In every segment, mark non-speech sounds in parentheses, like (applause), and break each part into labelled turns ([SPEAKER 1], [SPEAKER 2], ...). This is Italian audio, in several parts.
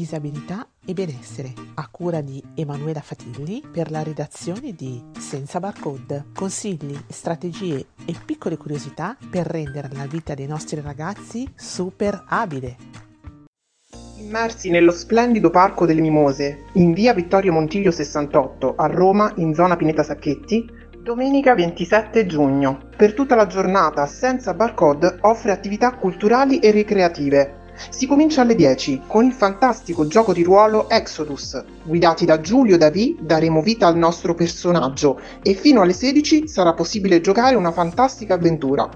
[SPEAKER 1] disabilità e benessere, a cura di Emanuela Fatilli per la redazione di Senza Barcode. Consigli, strategie e piccole curiosità per rendere la vita dei nostri ragazzi super abile.
[SPEAKER 2] Immersi nello splendido Parco delle Mimose, in via Vittorio Montiglio 68, a Roma, in zona Pineta Sacchetti, domenica 27 giugno. Per tutta la giornata Senza Barcode offre attività culturali e ricreative si comincia alle 10 con il fantastico gioco di ruolo Exodus. Guidati da Giulio Davì daremo vita al nostro personaggio e fino alle 16 sarà possibile giocare una fantastica avventura.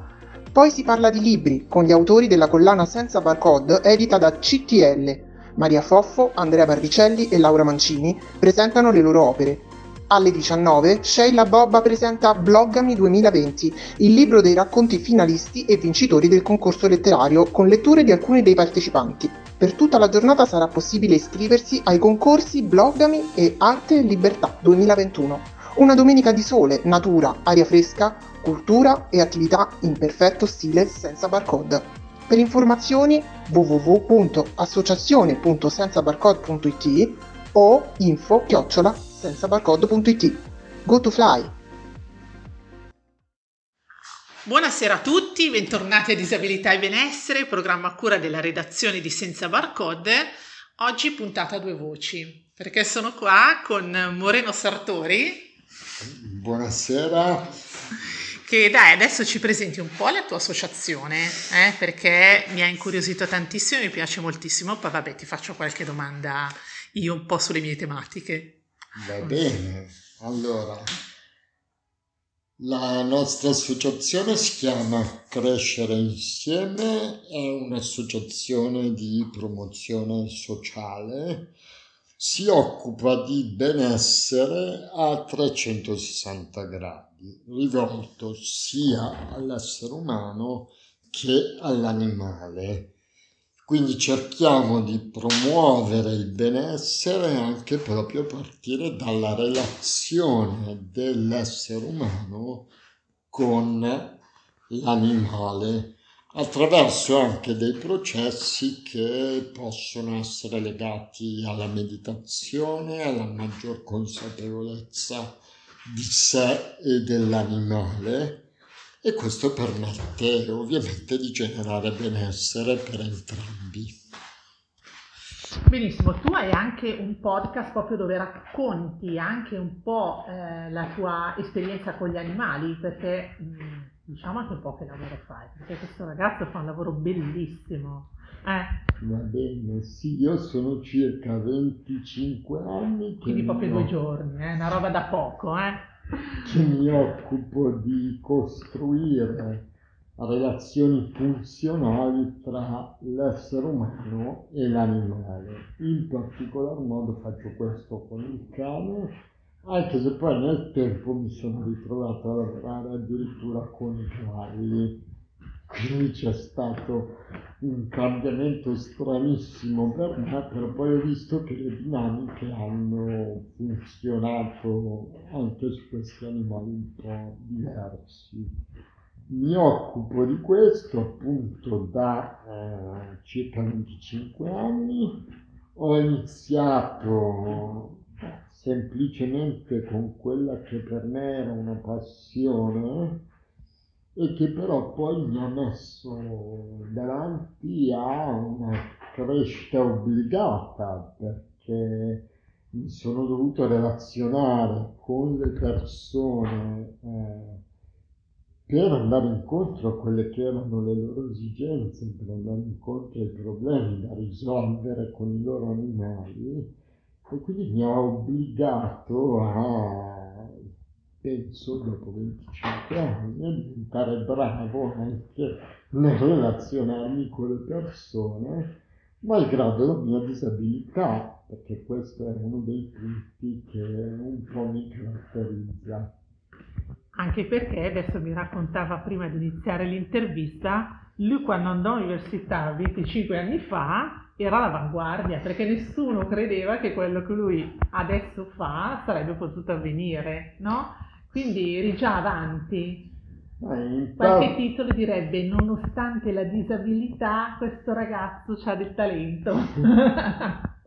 [SPEAKER 2] Poi si parla di libri con gli autori della collana Senza Barcode edita da CTL. Maria Foffo, Andrea Barricelli e Laura Mancini presentano le loro opere alle 19 Sheila Bobba presenta Bloggami 2020, il libro dei racconti finalisti e vincitori del concorso letterario con letture di alcuni dei partecipanti. Per tutta la giornata sarà possibile iscriversi ai concorsi Bloggami e Arte e Libertà 2021. Una domenica di sole, natura, aria fresca, cultura e attività in perfetto stile senza barcode. Per informazioni www.associazione.senzabarcode.it o info chiocciola senza barcode.it. Go to fly!
[SPEAKER 1] Buonasera a tutti, bentornati a Disabilità e Benessere, programma a cura della redazione di Senza Barcode. Oggi puntata a due voci, perché sono qua con Moreno Sartori.
[SPEAKER 3] Buonasera.
[SPEAKER 1] Che dai, adesso ci presenti un po' la tua associazione, eh, perché mi ha incuriosito tantissimo, mi piace moltissimo, poi vabbè ti faccio qualche domanda io un po' sulle mie tematiche.
[SPEAKER 3] Va bene, allora. La nostra associazione si chiama Crescere Insieme, è un'associazione di promozione sociale, si occupa di benessere a 360 gradi, rivolto sia all'essere umano che all'animale quindi cerchiamo di promuovere il benessere anche proprio a partire dalla relazione dell'essere umano con l'animale attraverso anche dei processi che possono essere legati alla meditazione, alla maggior consapevolezza di sé e dell'animale e questo permette ovviamente di generare benessere per entrambi.
[SPEAKER 1] Benissimo, tu hai anche un podcast proprio dove racconti anche un po' eh, la tua esperienza con gli animali, perché mh, mm, diciamo anche un po' che lavoro fai, perché questo ragazzo fa un lavoro bellissimo.
[SPEAKER 3] Eh. Va bene, sì, io sono circa 25 anni.
[SPEAKER 1] Quindi proprio due giorni, eh? una roba da poco, eh?
[SPEAKER 3] Che mi occupo di costruire relazioni funzionali tra l'essere umano e l'animale. In particolar modo faccio questo con il cane, anche se poi nel tempo mi sono ritrovato a lavorare addirittura con i cavalli quindi c'è stato un cambiamento stranissimo per me, però poi ho visto che le dinamiche hanno funzionato anche su questi animali un po' diversi. Mi occupo di questo appunto da eh, circa 25 anni, ho iniziato semplicemente con quella che per me era una passione e che però poi mi ha messo davanti a una crescita obbligata perché mi sono dovuto relazionare con le persone eh, per andare incontro a quelle che erano le loro esigenze, per andare incontro ai problemi da risolvere con i loro animali e quindi mi ha obbligato a penso dopo 25 anni diventare bravo anche nel relazionarmi con le persone, malgrado la mia disabilità, perché questo è uno dei punti che un po' mi caratterizza.
[SPEAKER 1] Anche perché adesso mi raccontava prima di iniziare l'intervista, lui quando andò all'università 25 anni fa era all'avanguardia perché nessuno credeva che quello che lui adesso fa sarebbe potuto avvenire, no? Quindi eri già avanti. Qualche titolo direbbe, nonostante la disabilità, questo ragazzo ha del talento. (laughs)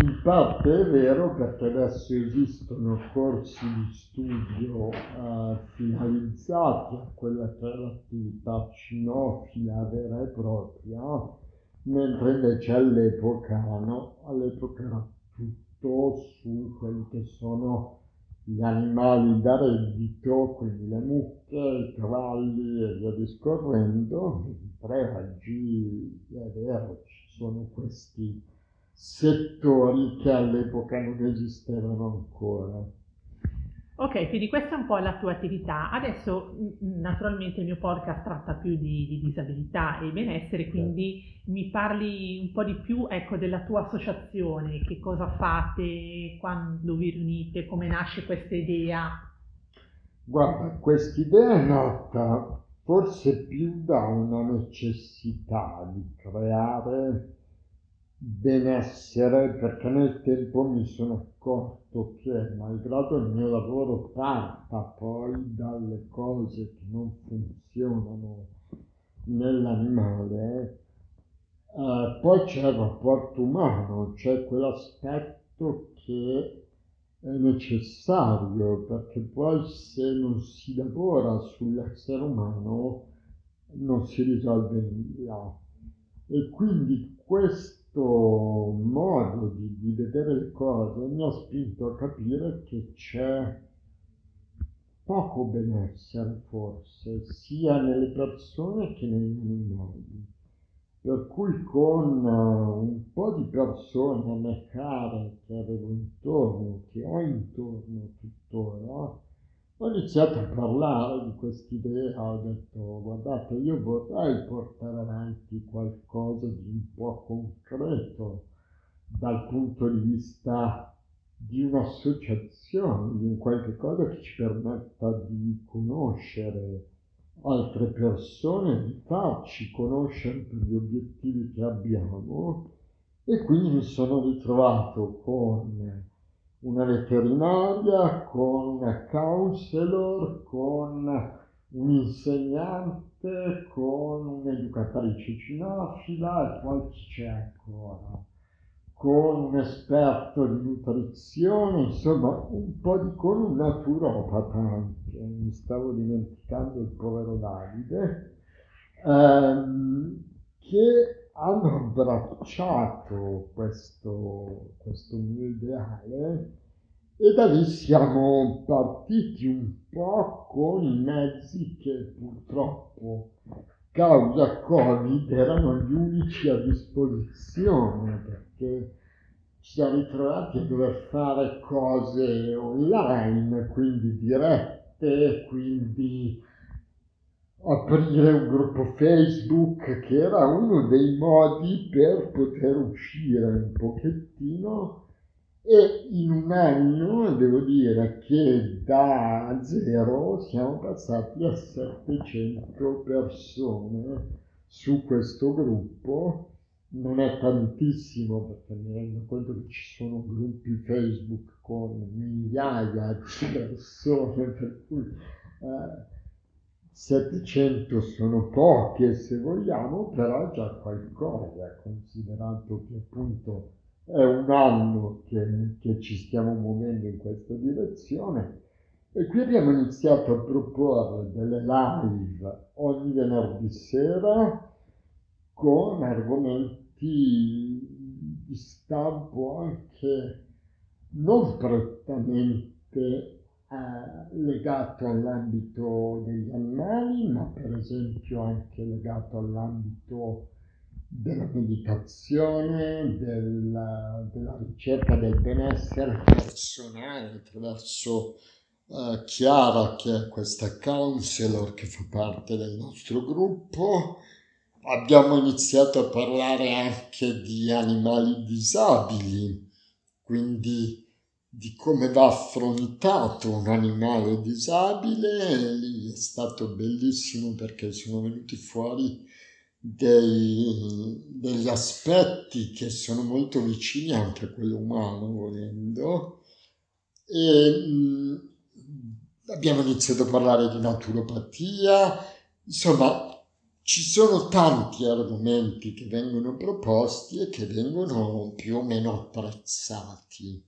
[SPEAKER 3] In parte è vero perché adesso esistono corsi di studio eh, finalizzati a quella che è l'attività cinofila vera e propria, mentre invece all'epoca, no, all'epoca era tutto su quelli che sono gli animali da reddito, quindi le mucche, i cavalli e via discorrendo, mentre oggi è vero, ci sono questi settori che all'epoca non esistevano ancora.
[SPEAKER 1] Ok, quindi questa è un po' la tua attività. Adesso naturalmente il mio podcast tratta più di, di disabilità e benessere, quindi certo. mi parli un po' di più ecco, della tua associazione, che cosa fate, quando vi riunite, come nasce questa idea?
[SPEAKER 3] Guarda, questa idea è nata forse più da una necessità di creare benessere perché nel tempo mi sono accorto che malgrado il mio lavoro parta poi dalle cose che non funzionano nell'animale, eh, poi c'è il rapporto umano, c'è quell'aspetto che è necessario perché poi se non si lavora sull'essere umano non si risolve nulla. E quindi questo questo modo di, di, vedere le cose mi ha spinto a capire che c'è poco benessere forse sia nelle persone che negli animali. Per cui con uh, un po' di persone a me care che avevo intorno, che ho intorno tuttora, ho iniziato a parlare di quest'idea, ho detto guardate io vorrei portare avanti qualcosa di un po' concreto dal punto di vista di un'associazione, di un qualche cosa che ci permetta di conoscere altre persone, di farci conoscere per gli obiettivi che abbiamo. E quindi mi sono ritrovato con una veterinaria, con una counselor, con un insegnante, con un'educatrice cinofila e poi chi c'è ancora? Con un esperto di nutrizione, insomma un po' di con un naturopata anche, mi stavo dimenticando il povero Davide, ehm, che hanno abbracciato questo, questo mio ideale e da lì siamo partiti un po' con i mezzi che purtroppo causa Covid erano gli unici a disposizione perché ci siamo ritrovati a dover fare cose online, quindi dirette, quindi aprire un gruppo Facebook che era uno dei modi per poter uscire un pochettino. E in un anno devo dire che da zero siamo passati a 700 persone su questo gruppo. Non è tantissimo perché mi rendo conto che ci sono gruppi Facebook con migliaia di persone per cui eh, 700 sono poche se vogliamo, però è già qualcosa, considerato che appunto è un anno che, che ci stiamo muovendo in questa direzione. E qui abbiamo iniziato a proporre delle live ogni venerdì sera con argomenti di stampo anche non prettamente eh, legato all'ambito degli animali, ma per esempio anche legato all'ambito della meditazione, della, della ricerca del benessere personale attraverso uh, Chiara, che è questa counselor che fa parte del nostro gruppo. Abbiamo iniziato a parlare anche di animali disabili, quindi di come va affrontato un animale disabile, lì è stato bellissimo perché sono venuti fuori dei, degli aspetti che sono molto vicini anche a quello umano, volendo, e mh, abbiamo iniziato a parlare di naturopatia, insomma ci sono tanti argomenti che vengono proposti e che vengono più o meno apprezzati.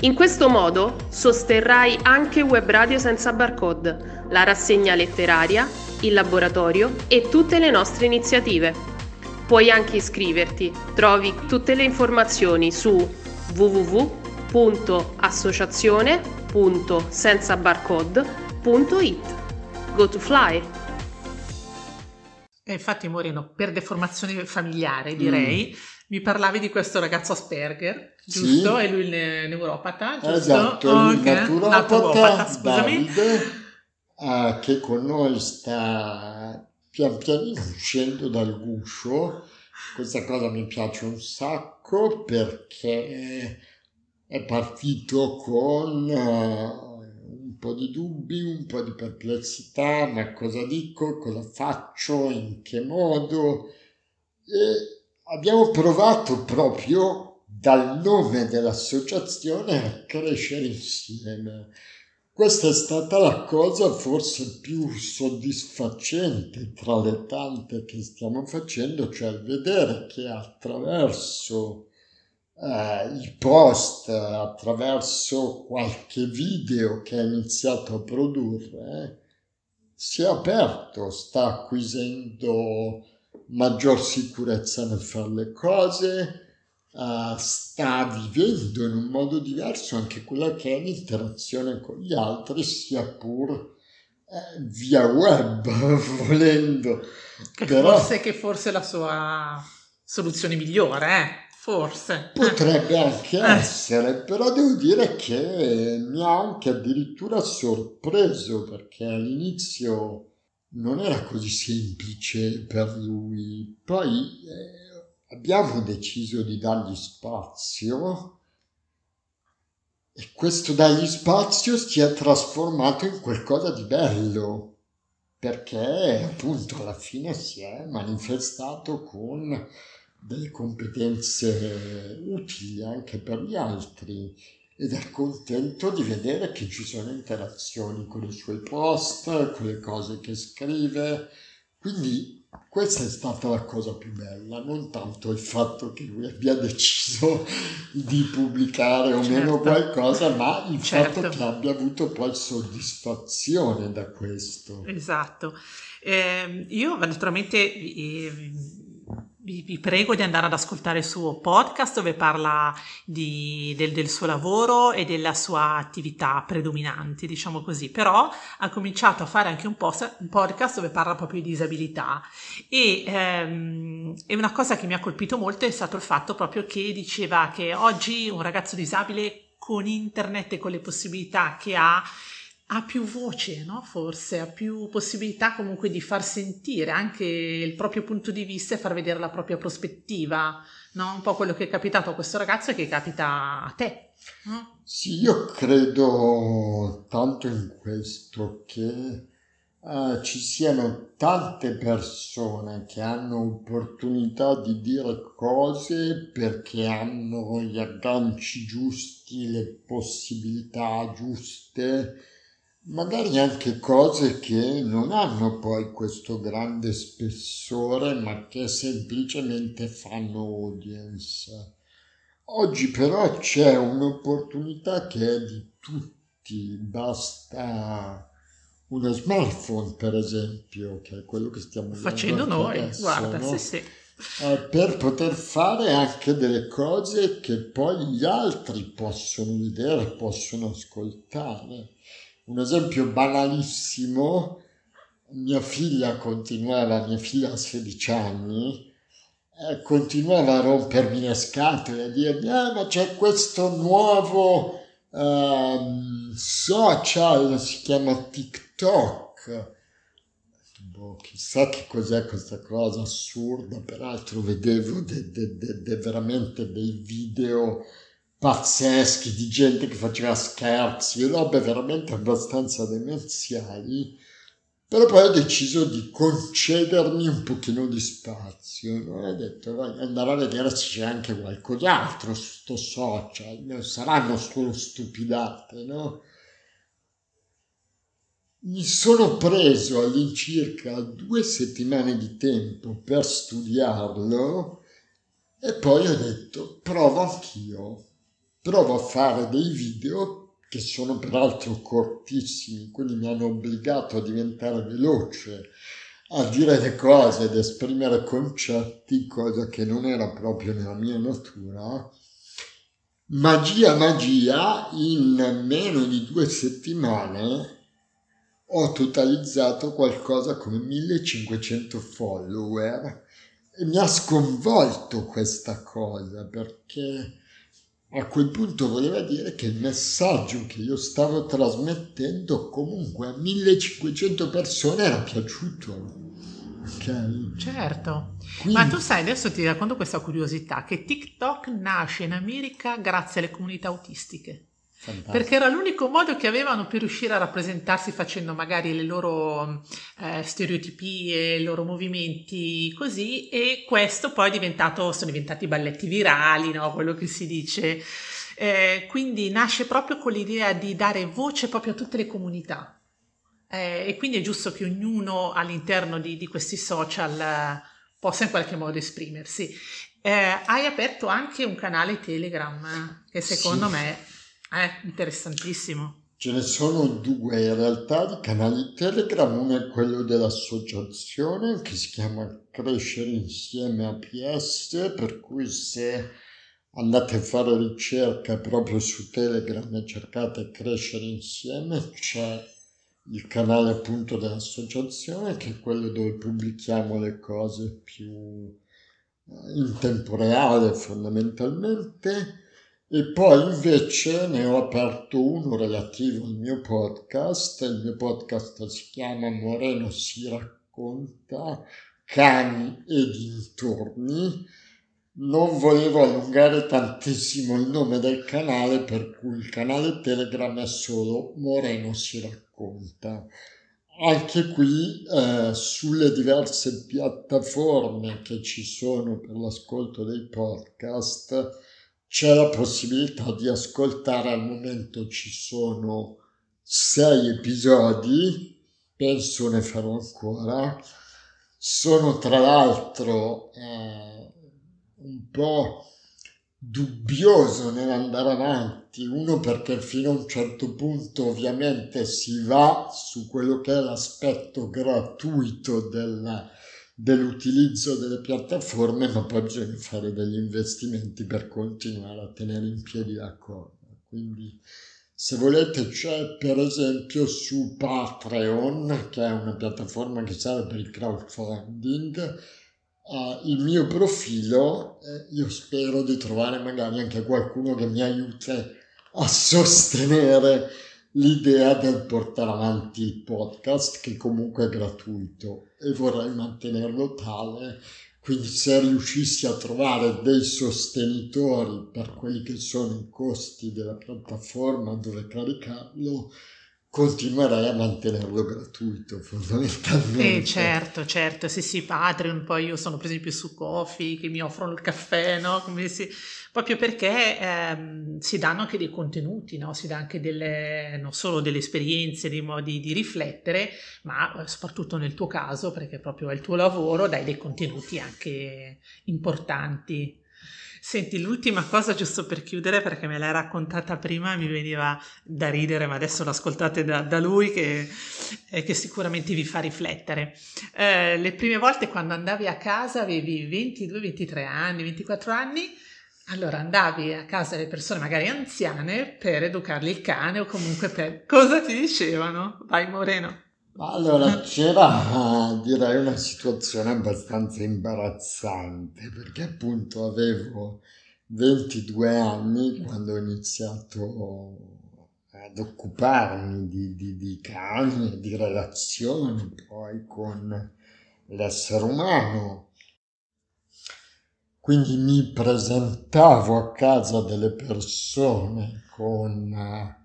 [SPEAKER 4] In questo modo sosterrai anche Web Radio senza barcode la rassegna letteraria, il laboratorio e tutte le nostre iniziative. Puoi anche iscriverti, trovi tutte le informazioni su www.associazione.senzabarcode.it. Go to fly!
[SPEAKER 1] E infatti Moreno, per deformazione familiare direi, mm. Mi parlavi di questo ragazzo Asperger, giusto?
[SPEAKER 3] Sì.
[SPEAKER 1] E lui il neuropata, giusto?
[SPEAKER 3] Esatto,
[SPEAKER 1] okay.
[SPEAKER 3] il naturopata, scusami. Davide eh, che con noi sta pian pianino uscendo dal guscio. Questa cosa mi piace un sacco perché è partito con uh, un po' di dubbi, un po' di perplessità, ma cosa dico, cosa faccio, in che modo. E abbiamo provato proprio dal nome dell'associazione a crescere insieme. Questa è stata la cosa forse più soddisfacente tra le tante che stiamo facendo, cioè vedere che attraverso eh, i post, attraverso qualche video che ha iniziato a produrre, si è aperto, sta acquisendo maggior sicurezza nel fare le cose, uh, sta vivendo in un modo diverso anche quella che è l'interazione con gli altri, sia pur eh, via web, (laughs) volendo.
[SPEAKER 1] Che, Però, forse, che forse la sua soluzione migliore, eh? Forse.
[SPEAKER 3] Potrebbe anche eh. essere, però devo dire che mi ha anche addirittura sorpreso perché all'inizio non era così semplice per lui. Poi eh, abbiamo deciso di dargli spazio e questo dargli spazio si è trasformato in qualcosa di bello perché appunto alla fine si è manifestato con delle competenze utili anche per gli altri ed è contento di vedere che ci sono interazioni con i suoi post, con le cose che scrive, quindi questa è stata la cosa più bella, non tanto il fatto che lui abbia deciso (laughs) di pubblicare o certo. meno qualcosa, ma il certo. fatto che abbia avuto poi soddisfazione da questo.
[SPEAKER 1] Esatto. Eh, io naturalmente eh, vi, vi, prego di andare ad ascoltare il suo podcast dove parla di, del, del, suo lavoro e della sua attività predominante, diciamo così, però ha cominciato a fare anche un, post, un podcast dove parla proprio di disabilità. E, ehm, e una cosa che mi ha colpito molto è stato il fatto proprio che diceva che oggi un ragazzo disabile con internet e con le possibilità che ha ha più voce, no? Forse ha più possibilità comunque di far sentire anche il proprio punto di vista e far vedere la propria prospettiva, no? Un po' quello che è capitato a questo ragazzo e che capita a te. No?
[SPEAKER 3] Sì, io credo tanto in questo che uh, ci siano tante persone che hanno opportunità di dire cose perché hanno gli agganci giusti, le possibilità giuste magari anche cose che non hanno poi questo grande spessore, ma che semplicemente fanno audience. Oggi però c'è un'opportunità che è di tutti, basta uno smartphone per esempio, che è quello che stiamo
[SPEAKER 1] facendo noi,
[SPEAKER 3] adesso,
[SPEAKER 1] guarda,
[SPEAKER 3] no?
[SPEAKER 1] sì, sì.
[SPEAKER 3] Eh, per poter fare anche delle cose che poi gli altri possono vedere, possono ascoltare. Un esempio banalissimo, mia figlia continuava, mia figlia ha 16 anni, eh, continuava a rompermi le scatole, a dirmi, ah ma c'è questo nuovo um, social, si chiama TikTok. Boh, chissà che cos'è questa cosa assurda, peraltro vedevo de, de, de, veramente dei video pazzeschi di gente che faceva scherzi, robe veramente abbastanza demenziali, però poi ho deciso di concedermi un pochino di spazio, no? ho detto voglio andare a vedere se c'è anche qualcos'altro su sto social, non saranno solo stupidate, no? Mi sono preso all'incirca due settimane di tempo per studiarlo e poi ho detto provo anch'io, provo a fare dei video che sono peraltro cortissimi, quindi mi hanno obbligato a diventare veloce, a dire le cose ed esprimere concetti, cosa che non era proprio nella mia natura. Magia, magia, in meno di due settimane ho totalizzato qualcosa come 1500 follower e mi ha sconvolto questa cosa perché a quel punto voleva dire che il messaggio che io stavo trasmettendo comunque a 1500 persone era piaciuto.
[SPEAKER 1] Okay. Certo, Quindi... ma tu sai, adesso ti racconto questa curiosità, che TikTok nasce in America grazie alle comunità autistiche. Fantastico. Perché era l'unico modo che avevano per riuscire a rappresentarsi facendo magari le loro eh, stereotipie, i loro movimenti così e questo poi è diventato, sono diventati balletti virali, no? quello che si dice. Eh, quindi nasce proprio con l'idea di dare voce proprio a tutte le comunità eh, e quindi è giusto che ognuno all'interno di, di questi social eh, possa in qualche modo esprimersi. Eh, hai aperto anche un canale Telegram che secondo sì. me eh, interessantissimo.
[SPEAKER 3] Ce ne sono due in realtà di canali Telegram, uno è quello dell'associazione che si chiama Crescere Insieme APS, per cui se andate a fare ricerca proprio su Telegram e cercate Crescere Insieme c'è il canale appunto dell'associazione che è quello dove pubblichiamo le cose più eh, in tempo reale fondamentalmente e poi invece ne ho aperto uno relativo al mio podcast. Il mio podcast si chiama Moreno si racconta cani e dintorni. Non volevo allungare tantissimo il nome del canale, per cui il canale Telegram è solo Moreno si racconta. Anche qui eh, sulle diverse piattaforme che ci sono per l'ascolto dei podcast c'è la possibilità di ascoltare al momento ci sono sei episodi penso ne farò ancora. Sono tra l'altro eh, un po' dubbioso nell'andare avanti. Uno perché fino a un certo punto ovviamente si va su quello che è l'aspetto gratuito della dell'utilizzo delle piattaforme, ma poi bisogna fare degli investimenti per continuare a tenere in piedi la cosa. Quindi, se volete, c'è per esempio su Patreon, che è una piattaforma che serve per il crowdfunding, uh, il mio profilo. Eh, io spero di trovare magari anche qualcuno che mi aiuti a sostenere l'idea del portare avanti il podcast che comunque è gratuito e vorrei mantenerlo tale. Quindi se riuscissi a trovare dei sostenitori per quelli che sono i costi della piattaforma dove caricarlo continuerei a mantenerlo gratuito fondamentalmente.
[SPEAKER 1] Eh, certo, certo, sì sì, Patreon, poi io sono per esempio su Coffee che mi offrono il caffè, no? Si... Proprio perché ehm, si danno anche dei contenuti, no? Si dà anche delle, non solo delle esperienze, dei modi di riflettere, ma eh, soprattutto nel tuo caso, perché proprio è il tuo lavoro, dai dei contenuti anche importanti. Senti, l'ultima cosa giusto per chiudere, perché me l'hai raccontata prima e mi veniva da ridere, ma adesso l'ascoltate da, da lui che, eh, che, sicuramente vi fa riflettere. Eh, le prime volte quando andavi a casa avevi 22, 23 anni, 24 anni, allora andavi a casa delle persone magari anziane per educargli il cane o comunque per... Cosa ti dicevano? Vai Moreno.
[SPEAKER 3] Allora, c'era direi una situazione abbastanza imbarazzante perché appunto avevo 22 anni quando ho iniziato ad occuparmi di, di, di cani, di relazioni poi con l'essere umano. Quindi mi presentavo a casa delle persone con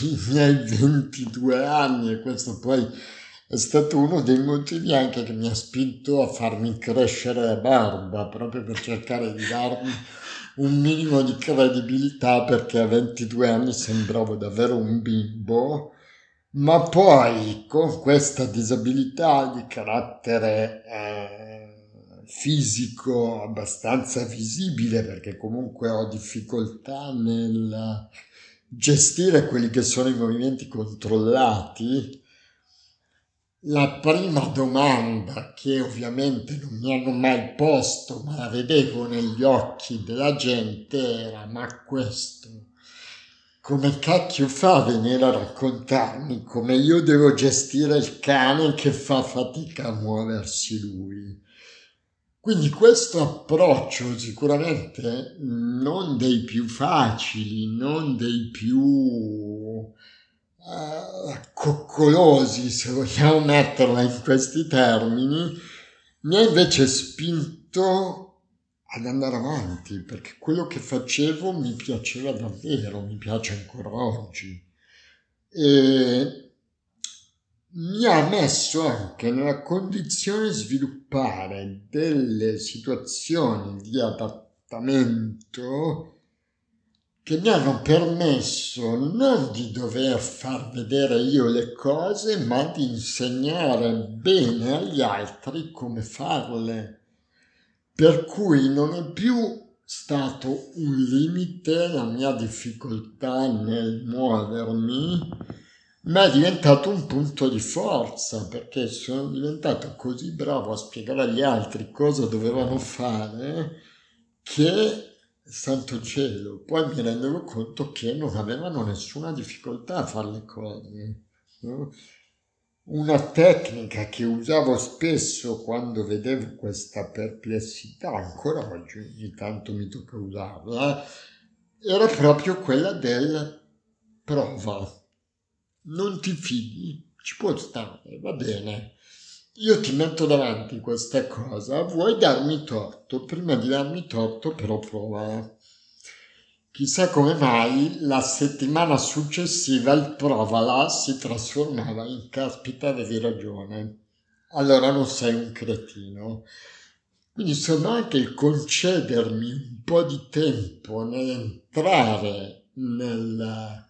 [SPEAKER 3] i miei 22 anni e questo poi è stato uno dei motivi anche che mi ha spinto a farmi crescere la barba, proprio per cercare di darmi un minimo di credibilità perché a 22 anni sembravo davvero un bimbo, ma poi con questa disabilità di carattere eh, fisico abbastanza visibile perché comunque ho difficoltà nel gestire quelli che sono i movimenti controllati, la prima domanda che ovviamente non mi hanno mai posto, ma la vedevo negli occhi della gente, era ma questo come cacchio fa a venire a raccontarmi come io devo gestire il cane che fa fatica a muoversi lui? Quindi questo approccio sicuramente non dei più facili, non dei più uh, coccolosi, se vogliamo (laughs) metterla in questi termini, mi ha invece spinto ad andare avanti, perché quello che facevo mi piaceva davvero, mi piace ancora oggi. E mi ha messo anche nella condizione di sviluppare delle situazioni di adattamento che mi hanno permesso non di dover far vedere io le cose, ma di insegnare bene agli altri come farle. Per cui non è più stato un limite la mia difficoltà nel muovermi, ma è diventato un punto di forza perché sono diventato così bravo a spiegare agli altri cosa dovevano fare che santo cielo, poi mi rendevo conto che non avevano nessuna difficoltà a fare le cose. Una tecnica che usavo spesso quando vedevo questa perplessità, ancora oggi ogni tanto mi tocca usarla, era proprio quella del prova. Non ti fidi, ci può stare, va bene, io ti metto davanti questa cosa, vuoi darmi torto? Prima di darmi torto però prova. Chissà come mai la settimana successiva il provala si trasformava in caspita avevi ragione. Allora non sei un cretino. Quindi insomma anche il concedermi un po' di tempo nell'entrare nel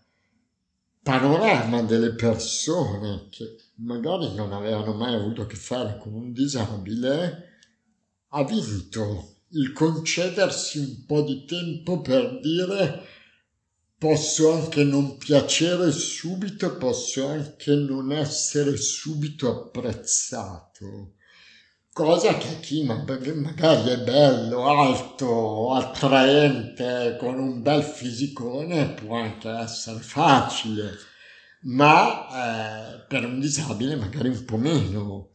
[SPEAKER 3] panorama delle persone che magari non avevano mai avuto a che fare con un disabile, ha vinto il concedersi un po' di tempo per dire posso anche non piacere subito, posso anche non essere subito apprezzato. Cosa che chi magari è bello, alto, attraente, con un bel fisicone può anche essere facile ma eh, per un disabile magari un po' meno.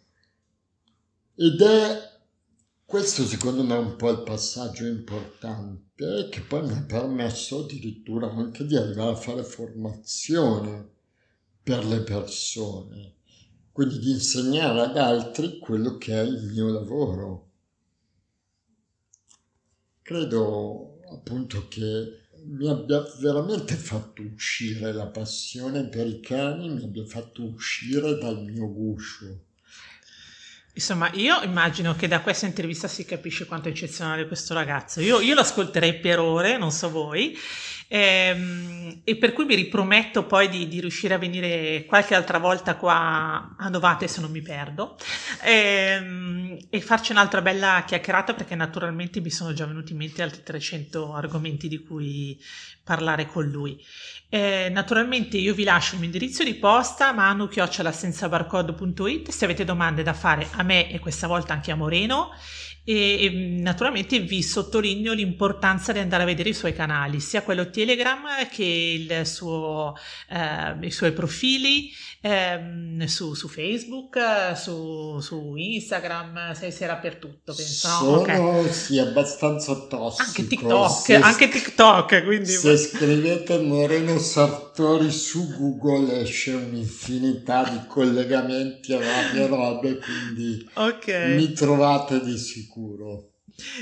[SPEAKER 3] Ed è questo secondo me un po' il passaggio importante che poi mi ha permesso addirittura anche di arrivare a fare formazione per le persone, quindi di insegnare ad altri quello che è il mio lavoro. Credo appunto che mi abbia veramente fatto uscire la passione per i cani, mi abbia fatto uscire dal mio guscio.
[SPEAKER 1] Insomma, io immagino che da questa intervista si capisce quanto è eccezionale questo ragazzo. Io, io lo ascolterei per ore, non so voi, ehm, e per cui mi riprometto poi di, di, riuscire a venire qualche altra volta qua a Novate se non mi perdo ehm, e farci un'altra bella chiacchierata perché naturalmente mi sono già venuti in mente altri 300 argomenti di cui parlare con lui. Eh, naturalmente io vi lascio il mio indirizzo di posta manu-senzabarcode.it se avete domande da fare a me e questa volta anche a Moreno e, e naturalmente vi sottolineo l'importanza di andare a vedere i suoi canali, sia quello Telegram che il suo, eh, i suoi profili ehm, su, su, Facebook, su, su, Instagram, sei sera per tutto, penso.
[SPEAKER 3] Sono okay. sì, abbastanza tossico.
[SPEAKER 1] Anche TikTok, se, anche TikTok, quindi...
[SPEAKER 3] Se scrivete Moreno Sartori su Google esce un'infinità di collegamenti a varie (laughs) robe, quindi okay. mi trovate di sicuro.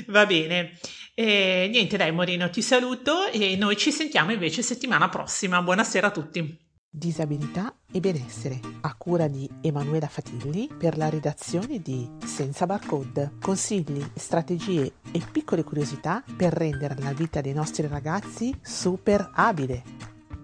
[SPEAKER 1] Va bene. E niente, dai Moreno, ti saluto e noi ci sentiamo invece settimana prossima. Buonasera a tutti.
[SPEAKER 5] Disabilità e benessere, a cura di Emanuela Fatilli per la redazione di Senza Barcode. Consigli, strategie e piccole curiosità per rendere la vita dei nostri ragazzi super abile.